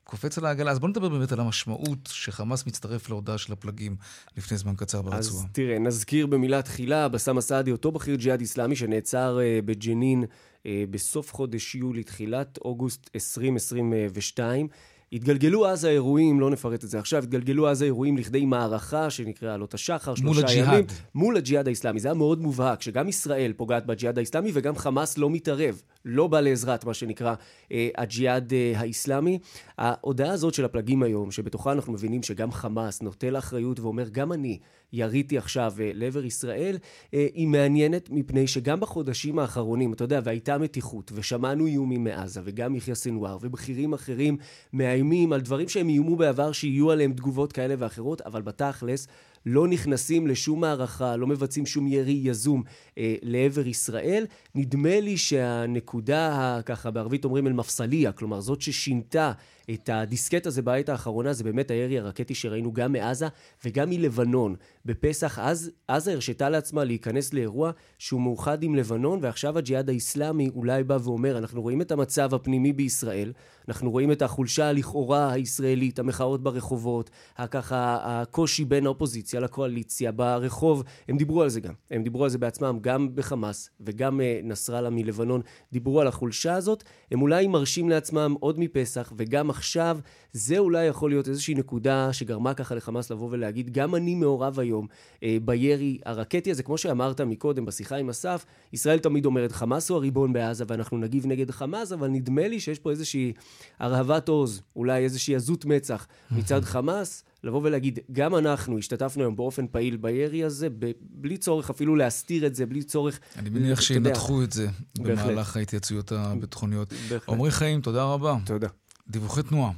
קופץ על העגלה. אז בוא נדבר באמת על המשמעות שחמאס מצטרף להודעה של הפלגים לפני זמן קצר ברצועה. אז תראה, נזכיר במילה תחילה, בסאם סעדי, אותו בכיר ג'יהאד איסלאמי שנעצר uh, בג'נין uh, בסוף חודש יולי, תחילת אוגוסט 2022. התגלגלו אז האירועים, לא נפרט את זה עכשיו, התגלגלו אז האירועים לכדי מערכה שנקראה עלות השחר, שלושה מול. ימים. מול הג'יהאד האיסלאמי. זה היה מאוד מובהק, שגם ישראל פוגעת בג'יהאד האיסלאמי וגם חמאס לא מתערב, לא בא לעזרת מה שנקרא אה, הג'יהאד אה, האיסלאמי. ההודעה הזאת של הפלגים היום, שבתוכה אנחנו מבינים שגם חמאס נוטל אחריות ואומר, גם אני יריתי עכשיו אה, לעבר ישראל, אה, היא מעניינת מפני שגם בחודשים האחרונים, אתה יודע, והייתה מתיחות, ושמענו איומים מעזה, וגם יחיא סנוואר, ובכירים אחרים מאיימים על דברים שהם איומו בעבר, שיהיו עליהם תגובות כאלה ואחרות, אבל בתכלס לא נכנסים לשום מערכה, לא מבצעים שום ירי יזום אה, לעבר ישראל. נדמה לי שהנקודה, ככה בערבית אומרים אל-מפסליה, כלומר זאת ששינתה את הדיסקט הזה בעת האחרונה, זה באמת הירי הרקטי שראינו גם מעזה וגם מלבנון. בפסח, אז עזה הרשתה לעצמה להיכנס לאירוע שהוא מאוחד עם לבנון, ועכשיו הג'יהאד האיסלאמי אולי בא ואומר, אנחנו רואים את המצב הפנימי בישראל, אנחנו רואים את החולשה לכאורה הישראלית, המחאות ברחובות, ככה הקושי בין האופוזיציה לקואליציה ברחוב, הם דיברו על זה גם, הם דיברו על זה בעצמם, גם בחמאס וגם uh, נסראללה מלבנון דיברו על החולשה הזאת, הם אולי מרשים לעצמם עוד מפסח וגם עכשיו, זה אולי יכול להיות איזושהי נקודה שגרמה ככה לחמאס לבוא ולהגיד, גם אני מעורב היום אה, בירי הרקטי הזה. כמו שאמרת מקודם בשיחה עם אסף, ישראל תמיד אומרת, חמאס הוא הריבון בעזה ואנחנו נגיב נגד חמאס, אבל נדמה לי שיש פה איזושהי הרהבת עוז, אולי איזושהי עזות מצח מצד חמאס. לבוא ולהגיד, גם אנחנו השתתפנו היום באופן פעיל בירי הזה, בלי צורך אפילו להסתיר את זה, בלי צורך... אני מניח שינתחו את זה במהלך ההתייצויות הביטחוניות. עמרי חיים, תודה רבה. תודה. דיווחי תנועה.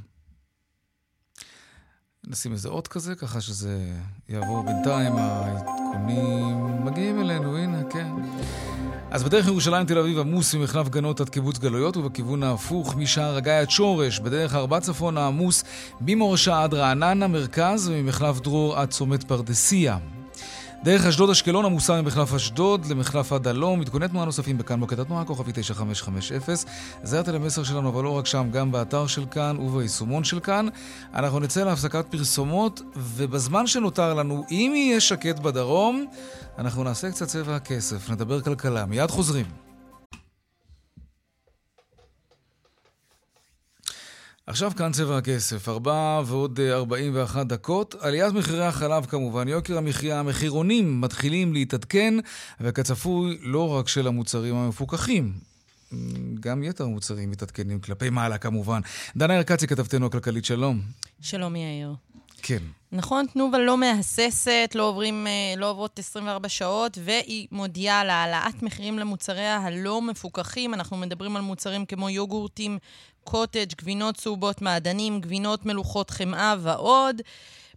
נשים איזה אות כזה, ככה שזה יעבור בינתיים, העדכונים מגיעים אלינו, הנה, כן. אז בדרך ירושלים תל אביב עמוס ממחלף גנות עד קיבוץ גלויות ובכיוון ההפוך משער הגיא עד שורש, בדרך ארבע צפון העמוס ממורשה עד רעננה מרכז וממחלף דרור עד צומת פרדסיה. דרך אשדוד-אשקלון עמוסה ממחלף אשדוד למחלף עד הלום. עדכוני תנועה נוספים בכאן מוקד התנועה, כוכבי 9550. זה הטלמסר שלנו, אבל לא רק שם, גם באתר של כאן וביישומון של כאן. אנחנו נצא להפסקת פרסומות, ובזמן שנותר לנו, אם יהיה שקט בדרום, אנחנו נעשה קצת צבע הכסף, נדבר כלכלה. מיד חוזרים. עכשיו כאן צבע הכסף, ארבע ועוד אה, ארבעים ואחת דקות. עליית מחירי החלב כמובן, יוקר המחיה, המחירונים מתחילים להתעדכן, וכצפוי לא רק של המוצרים המפוקחים. גם יתר המוצרים מתעדכנים כלפי מעלה כמובן. דנה ירקצי, כתבתנו הכלכלית, שלום. שלום יאיר. כן. נכון, תנובה לא מהססת, לא, עוברים, אה, לא עוברות 24 שעות, והיא מודיעה על העלאת מחירים למוצריה הלא מפוקחים. אנחנו מדברים על מוצרים כמו יוגורטים, קוטג', גבינות צהובות, מעדנים, גבינות מלוכות חמאה ועוד.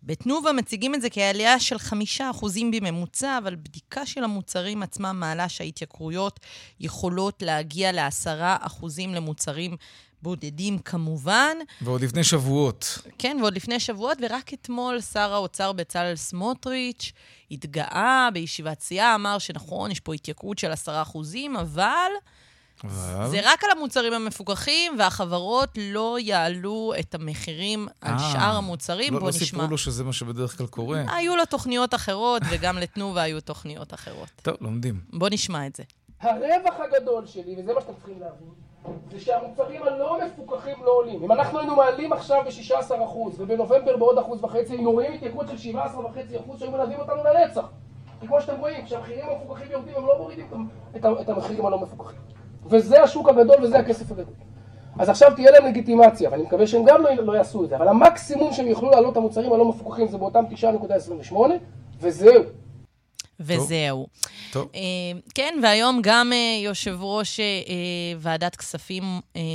בתנובה מציגים את זה כעלייה של חמישה אחוזים בממוצע, אבל בדיקה של המוצרים עצמם מעלה שההתייקרויות יכולות להגיע לעשרה אחוזים למוצרים בודדים כמובן. ועוד לפני שבועות. כן, ועוד לפני שבועות, ורק אתמול שר האוצר בצלאל סמוטריץ' התגאה בישיבת סיעה, אמר שנכון, יש פה התייקרות של עשרה אחוזים, אבל... זה רק על המוצרים המפוקחים, והחברות לא יעלו את המחירים על אה, שאר המוצרים. לא, בוא לא נשמע. לא סיפרו לו שזה מה שבדרך כלל קורה. היו לו תוכניות אחרות, וגם לתנובה היו תוכניות אחרות. טוב, לומדים. בוא נשמע את זה. הרווח הגדול שלי, וזה מה שאתם צריכים להבין, זה שהמוצרים הלא מפוקחים לא עולים. אם אנחנו היינו מעלים עכשיו ב-16% ובנובמבר בעוד אחוז וחצי, היינו רואים התייקרות של 17.5% שהיו מלווים אותנו לנצח. כי כמו שאתם רואים, כשהמחירים המפוקחים יורדים, הם לא מורידים את המחירים הלא מפוקחים. וזה השוק הגדול וזה הכסף הגדול. אז עכשיו תהיה להם לגיטימציה, ואני מקווה שהם גם לא, לא יעשו את זה, אבל המקסימום שהם יוכלו לעלות את המוצרים הלא מפוקחים זה באותם 9.28, וזהו. וזהו. טוב. Uh, כן, והיום גם uh, יושב ראש uh, ועדת כספים,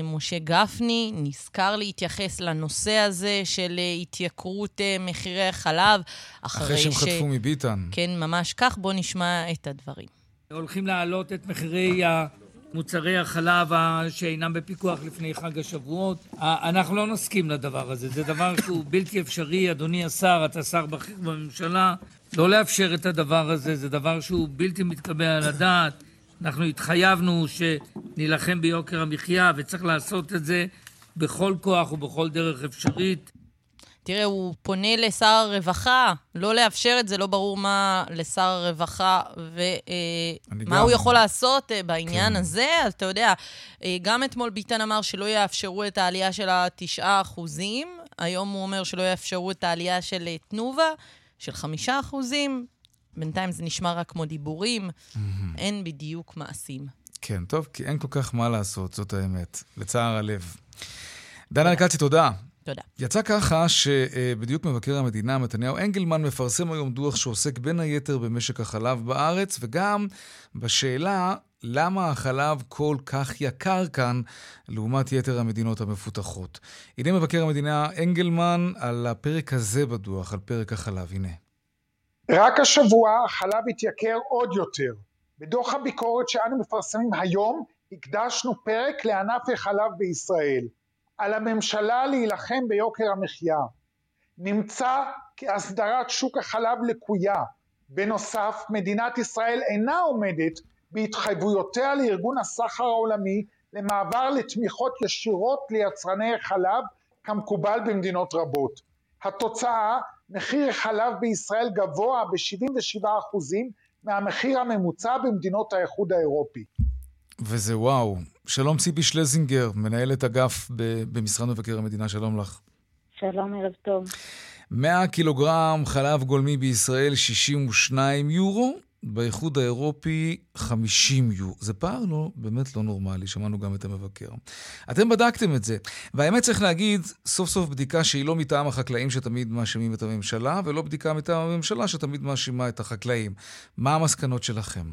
משה גפני, נזכר להתייחס לנושא הזה של התייקרות מחירי החלב. אחרי, אחרי שהם ש... חטפו מביטן. כן, ממש כך. בואו נשמע את הדברים. הולכים להעלות את מחירי מוצרי החלב שאינם בפיקוח לפני חג השבועות. אנחנו לא נסכים לדבר הזה. זה דבר שהוא בלתי אפשרי. אדוני השר, אתה שר בכיר בממשלה, לא לאפשר את הדבר הזה. זה דבר שהוא בלתי מתקבל על הדעת. אנחנו התחייבנו שנילחם ביוקר המחיה, וצריך לעשות את זה בכל כוח ובכל דרך אפשרית. תראה, הוא פונה לשר הרווחה, לא לאפשר את זה, לא ברור מה לשר הרווחה ומה אה, הוא יכול לעשות אה, בעניין כן. הזה. אז אתה יודע, אה, גם אתמול ביטן אמר שלא יאפשרו את העלייה של התשעה אחוזים, היום הוא אומר שלא יאפשרו את העלייה של תנובה, של חמישה אחוזים. בינתיים זה נשמע רק כמו דיבורים, mm-hmm. אין בדיוק מעשים. כן, טוב, כי אין כל כך מה לעשות, זאת האמת, לצער הלב. דנה ארקצי, תודה. תודה. יצא ככה שבדיוק מבקר המדינה, מתניהו אנגלמן, מפרסם היום דוח שעוסק בין היתר במשק החלב בארץ, וגם בשאלה למה החלב כל כך יקר כאן לעומת יתר המדינות המפותחות. הנה מבקר המדינה אנגלמן על הפרק הזה בדוח, על פרק החלב. הנה. רק השבוע החלב התייקר עוד יותר. בדוח הביקורת שאנו מפרסמים היום הקדשנו פרק לענף החלב בישראל. על הממשלה להילחם ביוקר המחיה. נמצא כי הסדרת שוק החלב לקויה. בנוסף, מדינת ישראל אינה עומדת בהתחייבויותיה לארגון הסחר העולמי למעבר לתמיכות ישירות ליצרני חלב כמקובל במדינות רבות. התוצאה, מחיר חלב בישראל גבוה ב-77% מהמחיר הממוצע במדינות האיחוד האירופי. וזה וואו. שלום ציפי שלזינגר, מנהלת אגף במשרד מבקר המדינה, שלום לך. שלום, ערב טוב. 100 קילוגרם חלב גולמי בישראל, 62 יורו. באיחוד האירופי 50 יורו. זה פער לא, באמת לא נורמלי, שמענו גם את המבקר. אתם בדקתם את זה, והאמת צריך להגיד, סוף סוף בדיקה שהיא לא מטעם החקלאים שתמיד מאשימים את הממשלה, ולא בדיקה מטעם הממשלה שתמיד מאשימה את החקלאים. מה המסקנות שלכם?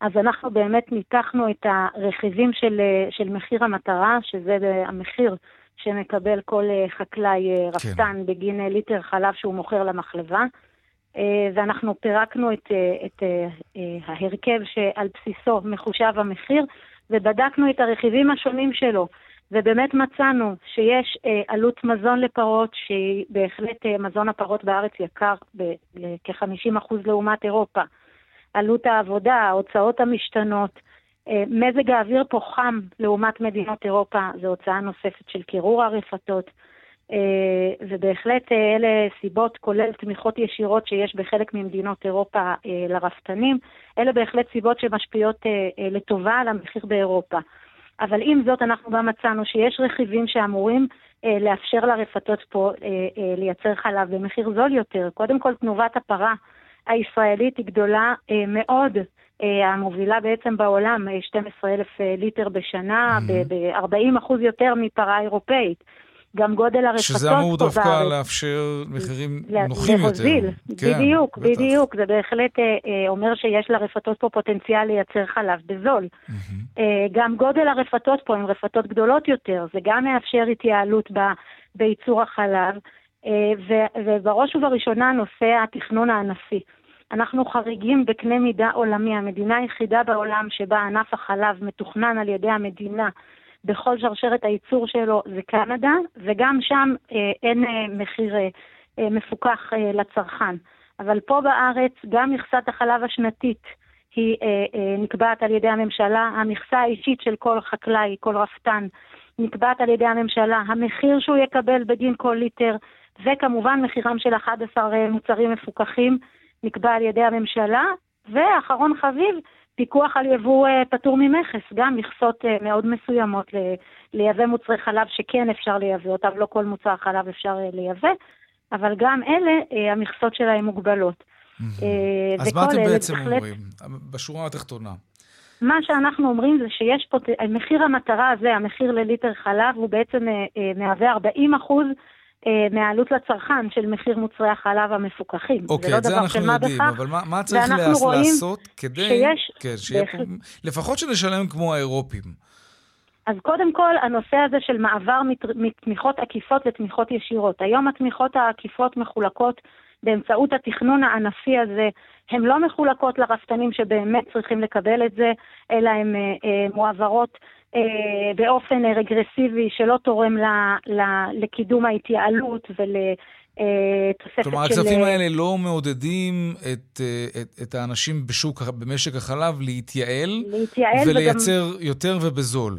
אז אנחנו באמת ניתחנו את הרכיבים של, של מחיר המטרה, שזה המחיר שמקבל כל חקלאי כן. רפתן כן. בגין ליטר חלב שהוא מוכר למחלבה. אה, ואנחנו פירקנו את, אה, את אה, ההרכב שעל בסיסו מחושב המחיר, ובדקנו את הרכיבים השונים שלו. ובאמת מצאנו שיש עלות מזון לפרות, שהיא בהחלט מזון הפרות בארץ יקר בכ-50% לעומת אירופה. עלות העבודה, ההוצאות המשתנות, מזג האוויר פה חם לעומת מדינות אירופה, זו הוצאה נוספת של קירור הרפתות. אה, ובהחלט אה, אלה סיבות, כולל תמיכות ישירות שיש בחלק ממדינות אירופה אה, לרפתנים, אלה בהחלט סיבות שמשפיעות לטובה על המחיר באירופה. אבל עם זאת, אנחנו גם מצאנו שיש רכיבים שאמורים לאפשר לרפתות פה לייצר חלב במחיר זול יותר. קודם כל, תנובת הפרה הישראלית היא גדולה מאוד. המובילה בעצם בעולם, 12,000 ליטר בשנה, mm-hmm. ב-40% יותר מפרה אירופאית. גם גודל הרפתות פה בארץ. שזה אמור דווקא לאפשר מחירים נוחים להוזיל. יותר. כן, בדיוק, בטח. בדיוק. זה בהחלט אה, אה, אומר שיש לרפתות פה פוטנציאל לייצר חלב בזול. Mm-hmm. אה, גם גודל הרפתות פה הן רפתות גדולות יותר, זה גם מאפשר התייעלות ב, בייצור החלב. אה, ובראש ובראשונה נושא התכנון הענפי. אנחנו חריגים בקנה מידה עולמי, המדינה היחידה בעולם שבה ענף החלב מתוכנן על ידי המדינה בכל שרשרת הייצור שלו זה קנדה, וגם שם אה, אין אה, מחיר מפוקח לצרכן. אבל פה בארץ גם מכסת החלב השנתית היא נקבעת על ידי הממשלה, המכסה האישית של כל חקלאי, כל רפתן, נקבעת על ידי הממשלה, המחיר שהוא יקבל בגין כל ליטר, וכמובן מחירם של 11 אה, מוצרים מפוקחים נקבע על ידי הממשלה, ואחרון חביב, פיקוח על יבוא אה, פטור ממכס, גם מכסות אה, מאוד מסוימות לייבא מוצרי חלב שכן אפשר לייבא אותם, לא כל מוצר חלב אפשר לייבא, אבל גם אלה, המכסות שלהם מוגבלות. אז מה אתם בעצם בהחלט... אומרים, בשורה התחתונה? מה שאנחנו אומרים זה שיש פה, מחיר המטרה הזה, המחיר לליטר חלב, הוא בעצם מהווה 40 אחוז מהעלות לצרכן של מחיר מוצרי החלב המפוקחים. אוקיי, לא את זה אנחנו יודעים, בכך, אבל מה, מה צריך לעס, לעשות כדי... שיש... כן, שיהיה בהחלט... פה... לפחות שנשלם כמו האירופים. אז קודם כל, הנושא הזה של מעבר מתמיכות עקיפות לתמיכות ישירות. היום התמיכות העקיפות מחולקות באמצעות התכנון הענפי הזה. הן לא מחולקות לרפתנים שבאמת צריכים לקבל את זה, אלא הן אה, אה, מועברות אה, באופן רגרסיבי שלא תורם ל, ל, לקידום ההתייעלות ול... תוספת כלומר, של... הכספים האלה לא מעודדים את, אה, את, את האנשים בשוק, במשק החלב להתייעל, להתייעל ולייצר וגם... יותר ובזול.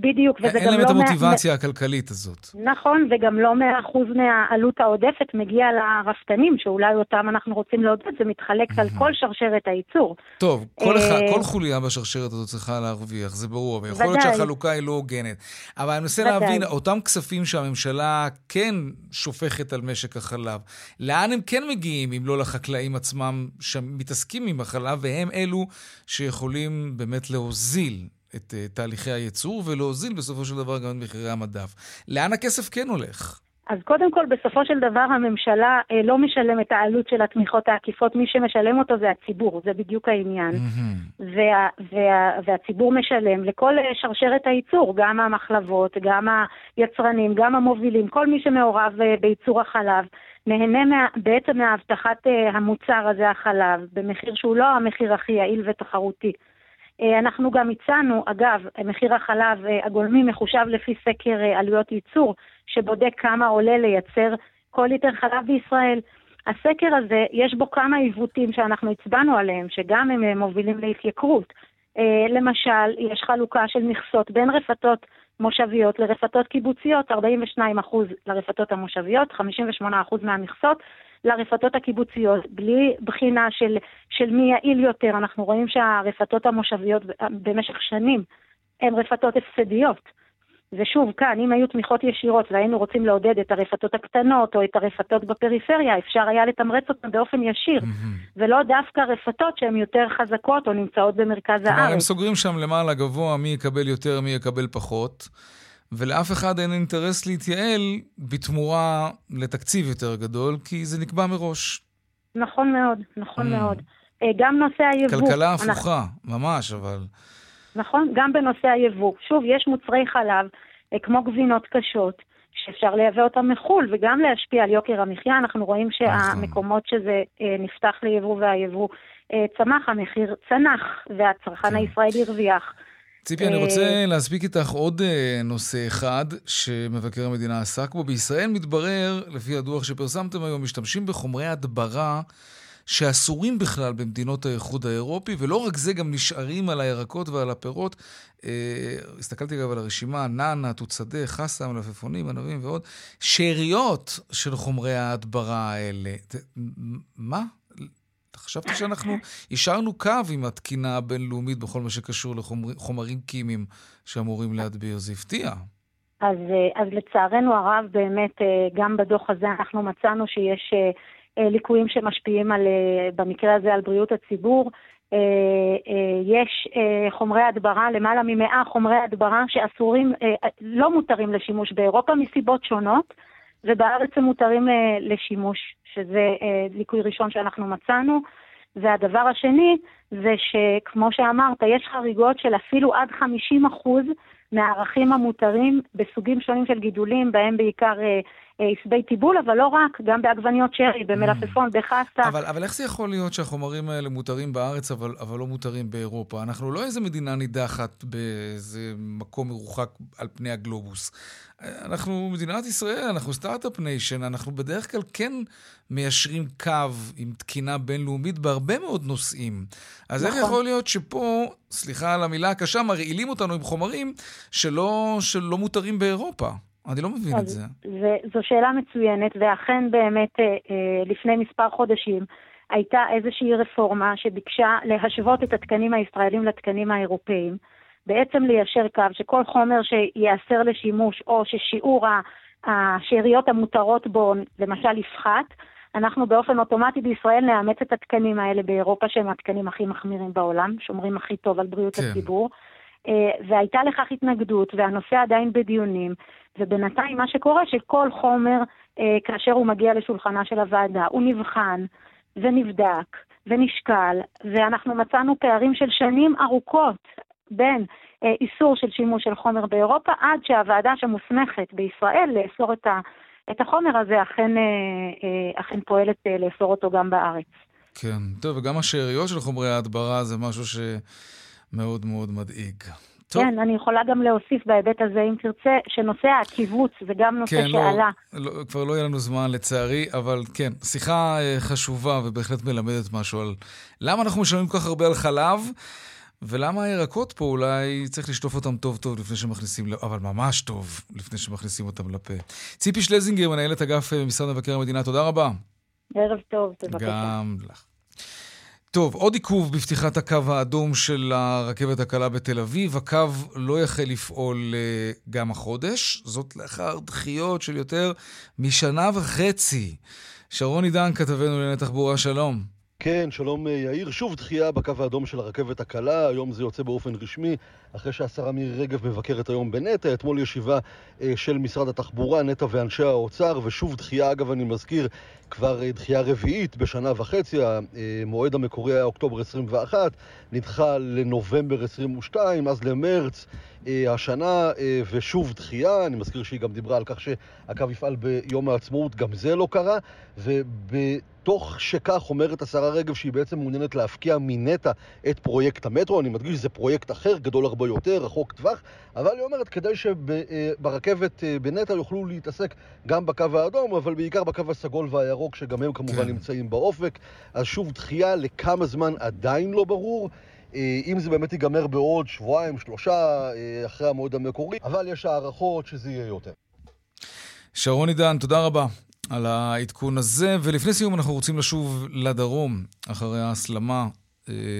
בדיוק, וזה גם לא... אין להם את המוטיבציה מה... הכלכלית הזאת. נכון, וגם לא מאה אחוז מהעלות העודפת מגיע לרפתנים, שאולי אותם אנחנו רוצים לעודד, זה מתחלק על כל שרשרת הייצור. טוב, כל, אחד, אה, כל חוליה בשרשרת הזאת צריכה להרוויח, זה ברור, אבל יכול להיות שהחלוקה היא לא הוגנת. אבל אני מנסה להבין, אותם כספים שהממשלה כן שופכת על משק החלב, לאן הם כן מגיעים, אם לא לחקלאים עצמם שמתעסקים עם החלב, והם אלו שיכולים באמת להוזיל את uh, תהליכי הייצור ולהוזיל בסופו של דבר גם את מחירי המדף. לאן הכסף כן הולך? אז קודם כל, בסופו של דבר הממשלה אה, לא משלם את העלות של התמיכות העקיפות, מי שמשלם אותו זה הציבור, זה בדיוק העניין. Mm-hmm. וה, וה, והציבור משלם לכל אה, שרשרת הייצור, גם המחלבות, גם היצרנים, גם המובילים, כל מי שמעורב אה, בייצור החלב, נהנה מה, בעצם מהבטחת אה, המוצר הזה, החלב, במחיר שהוא לא המחיר הכי יעיל ותחרותי. אה, אנחנו גם הצענו, אגב, מחיר החלב אה, הגולמי מחושב לפי סקר אה, עלויות ייצור, שבודק כמה עולה לייצר כל ליטר חלב בישראל. הסקר הזה, יש בו כמה עיוותים שאנחנו הצבענו עליהם, שגם הם מובילים להתייקרות. למשל, יש חלוקה של מכסות בין רפתות מושביות לרפתות קיבוציות, 42% לרפתות המושביות, 58% מהמכסות לרפתות הקיבוציות, בלי בחינה של, של מי יעיל יותר. אנחנו רואים שהרפתות המושביות במשך שנים הן רפתות הפסדיות. ושוב, כאן, אם היו תמיכות ישירות והיינו רוצים לעודד את הרפתות הקטנות או את הרפתות בפריפריה, אפשר היה לתמרץ אותן באופן ישיר, ולא דווקא רפתות שהן יותר חזקות או נמצאות במרכז כלומר, הארץ. הם סוגרים שם למעלה גבוה מי יקבל יותר, מי יקבל פחות, ולאף אחד אין אינטרס להתייעל בתמורה לתקציב יותר גדול, כי זה נקבע מראש. נכון מאוד, נכון מאוד. אה, גם נושא היבוא. כלכלה אנחנו- הפוכה, ממש, אבל... נכון, גם בנושא היבוא. שוב, יש מוצרי חלב, אה, כמו גבינות קשות, שאפשר לייבא אותם מחו"ל וגם להשפיע על יוקר המחיה. אנחנו רואים שהמקומות שזה אה, נפתח ליבוא והיבוא צמח, המחיר צנח, והצרכן הישראלי הרוויח. ציפי, אני אה, רוצה להספיק איתך עוד אה, נושא אחד שמבקר המדינה עסק בו. בישראל מתברר, לפי הדוח שפרסמתם היום, משתמשים בחומרי הדברה שאסורים בכלל במדינות האיחוד האירופי, ולא רק זה, גם נשארים על הירקות ועל הפירות. אה, הסתכלתי אגב על הרשימה, נאנה, תוצדה, חסה, מלפפונים, ענבים ועוד. שאריות של חומרי ההדברה האלה. מה? חשבתי שאנחנו השארנו קו עם התקינה הבינלאומית בכל מה שקשור לחומרים כימיים שאמורים להדביר. זה הפתיע. אז, אה, אז לצערנו הרב, באמת, אה, גם בדוח הזה אנחנו מצאנו שיש אה, ליקויים שמשפיעים על, במקרה הזה על בריאות הציבור. יש חומרי הדברה, למעלה ממאה חומרי הדברה שאסורים, לא מותרים לשימוש באירופה מסיבות שונות, ובארץ הם מותרים לשימוש, שזה אה, ליקוי ראשון שאנחנו מצאנו. והדבר השני זה שכמו שאמרת, יש חריגות של אפילו עד 50 אחוז מהערכים המותרים בסוגים שונים של גידולים, בהם בעיקר אה, עשבי טיבול, אבל לא רק, גם בעגבניות שרי, במלפפון, בחסה. אבל, אבל איך זה יכול להיות שהחומרים האלה מותרים בארץ, אבל, אבל לא מותרים באירופה? אנחנו לא איזה מדינה נידחת באיזה מקום מרוחק על פני הגלובוס. אנחנו מדינת ישראל, אנחנו Start-Up Nation, אנחנו בדרך כלל כן מיישרים קו עם תקינה בינלאומית בהרבה מאוד נושאים. אז איך נכון. יכול להיות שפה, סליחה על המילה הקשה, מרעילים אותנו עם חומרים שלא, שלא מותרים באירופה? אני לא מבין את זה. ו- זו שאלה מצוינת, ואכן באמת אה, אה, לפני מספר חודשים הייתה איזושהי רפורמה שביקשה להשוות את התקנים הישראלים לתקנים האירופאיים. בעצם ליישר קו שכל חומר שייאסר לשימוש או ששיעור השאריות המותרות בו למשל יפחת, אנחנו באופן אוטומטי בישראל נאמץ את התקנים האלה באירופה שהם התקנים הכי מחמירים בעולם, שומרים הכי טוב על בריאות כן. הציבור. אה, והייתה לכך התנגדות והנושא עדיין בדיונים, ובינתיים מה שקורה שכל חומר אה, כאשר הוא מגיע לשולחנה של הוועדה הוא נבחן ונבדק ונשקל, ואנחנו מצאנו פערים של שנים ארוכות בין אה, איסור של שימוש של חומר באירופה עד שהוועדה שמוסמכת בישראל לאסור את, ה, את החומר הזה אכן, אכן פועלת לאסור אותו גם בארץ. כן, טוב, וגם השאריות של חומרי ההדברה זה משהו שמאוד מאוד מדאיג. טוב. כן, אני יכולה גם להוסיף בהיבט הזה, אם תרצה, שנושא הקיבוץ זה גם נושא כן, שעלה. לא, לא, כבר לא יהיה לנו זמן לצערי, אבל כן, שיחה אה, חשובה ובהחלט מלמדת משהו על למה אנחנו משלמים כל כך הרבה על חלב, ולמה הירקות פה אולי צריך לשטוף אותם טוב טוב לפני שמכניסים, אבל ממש טוב לפני שמכניסים אותם לפה. ציפי שלזינגר, מנהלת אגף אה, משרד מבקר המדינה, תודה רבה. ערב טוב, בבקשה. גם לך. טוב, עוד עיכוב בפתיחת הקו האדום של הרכבת הקלה בתל אביב. הקו לא יחל לפעול אה, גם החודש, זאת לאחר דחיות של יותר משנה וחצי. שרון עידן, כתבנו לענייני תחבורה, שלום. כן, שלום אה, יאיר. שוב דחייה בקו האדום של הרכבת הקלה, היום זה יוצא באופן רשמי, אחרי שהשרה מירי רגב מבקרת היום בנטע, אתמול ישיבה אה, של משרד התחבורה, נטע ואנשי האוצר, ושוב דחייה, אגב, אני מזכיר, כבר אה, דחייה רביעית בשנה וחצי, המועד המקורי היה אוקטובר 21, נדחה לנובמבר 22, אז למרץ. אה, השנה, אה, ושוב דחייה, אני מזכיר שהיא גם דיברה על כך שהקו יפעל ביום העצמאות, גם זה לא קרה, ובתוך שכך אומרת השרה רגב שהיא בעצם מעוניינת להפקיע מנטע את פרויקט המטרו, אני מדגיש שזה פרויקט אחר, גדול הרבה יותר, רחוק טווח, אבל היא אומרת כדי שברכבת אה, בנטע יוכלו להתעסק גם בקו האדום, אבל בעיקר בקו הסגול והירוק, שגם הם כמובן כן. נמצאים באופק, אז שוב דחייה לכמה זמן עדיין לא ברור. אה, אם זה באמת ייגמר בעוד שבועיים, שלושה, אה, אחרי המועד המקורי, אבל יש הערכות שזה יהיה יותר. שרון עידן, תודה רבה על העדכון הזה. ולפני סיום אנחנו רוצים לשוב לדרום, אחרי ההסלמה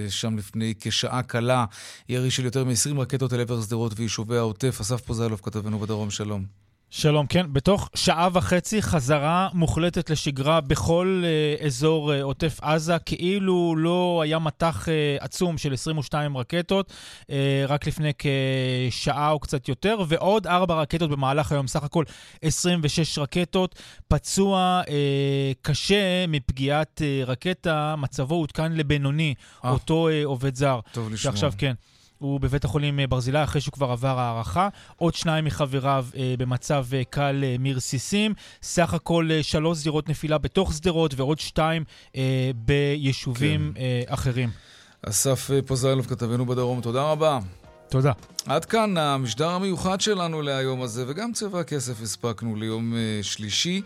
שם לפני כשעה קלה, ירי של יותר מ-20 רקטות אל עבר שדרות ויישובי העוטף. אסף פוזלוב, כתבנו בדרום, שלום. שלום, כן. בתוך שעה וחצי חזרה מוחלטת לשגרה בכל אה, אזור אה, עוטף עזה, כאילו לא היה מטח אה, עצום של 22 רקטות, אה, רק לפני כשעה או קצת יותר, ועוד ארבע רקטות במהלך היום, סך הכל 26 רקטות. פצוע אה, קשה מפגיעת אה, רקטה, מצבו עודכן לבינוני, אה. אותו אה, עובד זר. טוב לשמוע. שעכשיו, כן. הוא בבית החולים אה, ברזילי אחרי שהוא כבר עבר הערכה. עוד שניים מחבריו אה, במצב אה, קל אה, מרסיסים. סך הכל אה, שלוש זירות נפילה בתוך שדרות ועוד שתיים אה, ביישובים כן. אה, אחרים. אסף אה, פוזיילוב, כתבנו בדרום, תודה רבה. תודה. עד כאן המשדר המיוחד שלנו להיום הזה, וגם צבע הכסף הספקנו ליום uh, שלישי.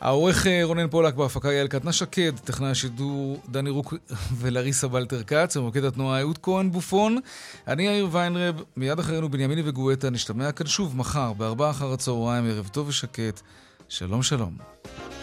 העורך uh, רונן פולק בהפקה יעל קטנה שקד, טכנאי השידור דני רוק ולריסה בלטר כץ, ומוקד התנועה אהוד כהן בופון. אני יאיר ויינרב, מיד אחרינו בנימיני וגואטה, נשתמע כאן שוב מחר, בארבעה אחר הצהריים, ערב טוב ושקט. שלום שלום.